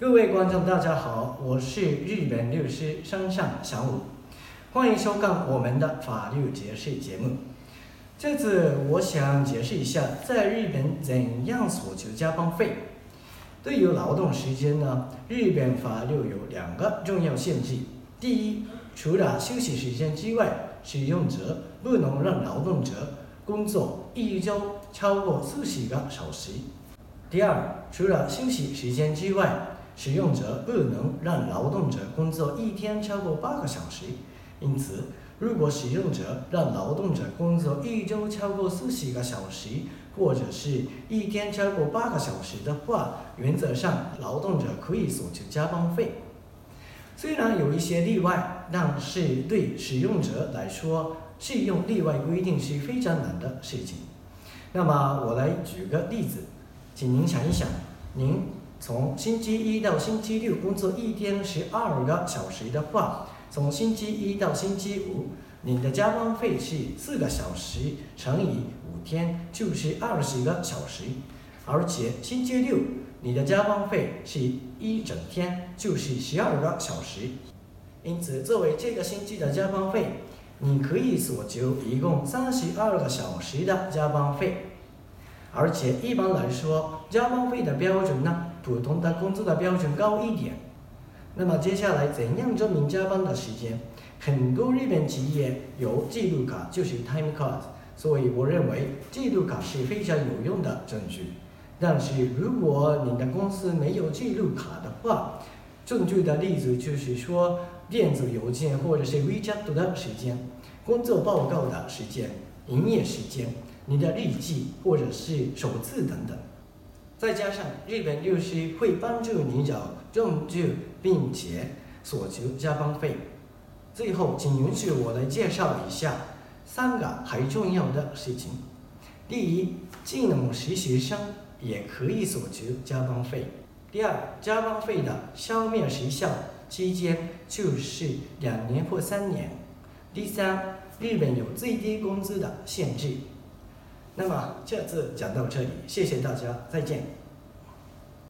各位观众，大家好，我是日本律师山上祥武，欢迎收看我们的法律解释节目。这次我想解释一下，在日本怎样索求加班费。对于劳动时间呢，日本法律有两个重要限制：第一，除了休息时间之外，使用者不能让劳动者工作一周超过四十个小时；第二，除了休息时间之外，使用者不能让劳动者工作一天超过八个小时。因此，如果使用者让劳动者工作一周超过四十个小时，或者是一天超过八个小时的话，原则上劳动者可以索求加班费。虽然有一些例外，但是对使用者来说，适用例外规定是非常难的事情。那么我来举个例子，请您想一想，您从星期一到星期六工作一天十二个小时的话，从星期一到星期五，你的加班费是四个小时乘以五天，就是二十个小时，而且星期六。你的加班费是一整天，就是十二个小时。因此，作为这个星期的加班费，你可以索求一共三十二个小时的加班费。而且一般来说，加班费的标准呢，普通的工作的标准高一点。那么接下来怎样证明加班的时间？很多日本企业有记录卡，就是 time cards，所以我认为记录卡是非常有用的证据。但是如果你的公司没有记录卡的话，证据的例子就是说电子邮件或者是 WeChat 的时间、工作报告的时间、营业时间、你的日记或者是手册等等。再加上日本律师会帮助你找证据，并且索求加班费。最后，请允许我来介绍一下三个还重要的事情。第一，技能实习生。也可以索求加班费。第二，加班费的消灭时效期间就是两年或三年。第三，日本有最低工资的限制。那么这次讲到这里，谢谢大家，再见。